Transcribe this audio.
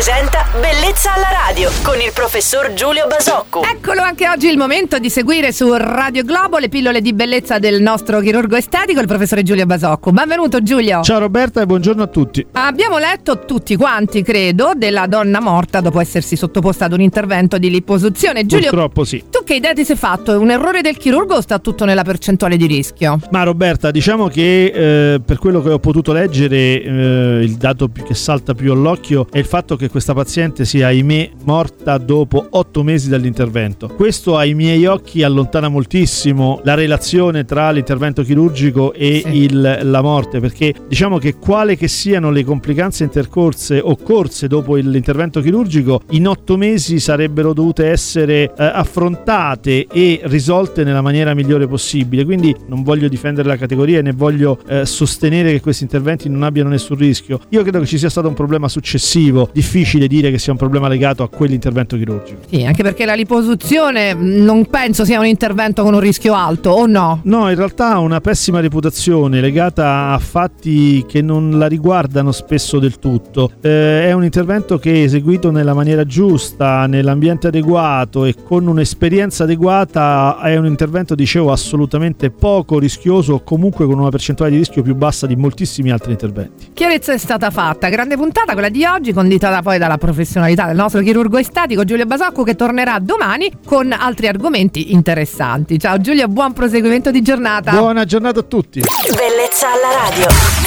presenta Bellezza alla radio con il professor Giulio Basocco. Eccolo anche oggi il momento di seguire su Radio Globo le pillole di bellezza del nostro chirurgo estetico, il professore Giulio Basocco. Benvenuto Giulio. Ciao Roberta e buongiorno a tutti. Abbiamo letto tutti quanti, credo, della donna morta dopo essersi sottoposta ad un intervento di liposuzione. Giulio, Purtroppo sì. tu che idea ti sei fatto? È un errore del chirurgo o sta tutto nella percentuale di rischio? Ma Roberta, diciamo che eh, per quello che ho potuto leggere, eh, il dato che salta più all'occhio è il fatto che questa paziente sia, ahimè, morta dopo otto mesi dall'intervento. Questo ai miei occhi allontana moltissimo la relazione tra l'intervento chirurgico e Sì. il- la morte, perché diciamo che quale che siano le complicanze intercorse occorse dopo il- l'intervento chirurgico, in otto mesi sarebbero dovute essere eh, affrontate e risolte nella maniera migliore possibile. Quindi non voglio difendere la categoria né voglio eh, sostenere che questi interventi non abbiano nessun rischio. Io credo che ci sia stato un problema successivo, difficile dire che sia un problema legato a quell'intervento chirurgico. Sì, anche perché la liposuzione mh, non penso sia un intervento con un rischio alto, o no? No, in realtà ha una pessima reputazione legata a fatti che non la riguardano spesso del tutto. Eh, è un intervento che eseguito nella maniera giusta, nell'ambiente adeguato e con un'esperienza adeguata è un intervento, dicevo, assolutamente poco rischioso o comunque con una percentuale di rischio più bassa di moltissimi altri interventi. Chiarezza è stata fatta, grande puntata quella di oggi, conditata poi dalla professionalità del nostro chirurgo estetico Giulio Basocco che tornerà domani con altri argomenti interessanti. Ciao Giulio, buon proseguimento di giornata. Buona giornata a tutti! Bellezza alla radio.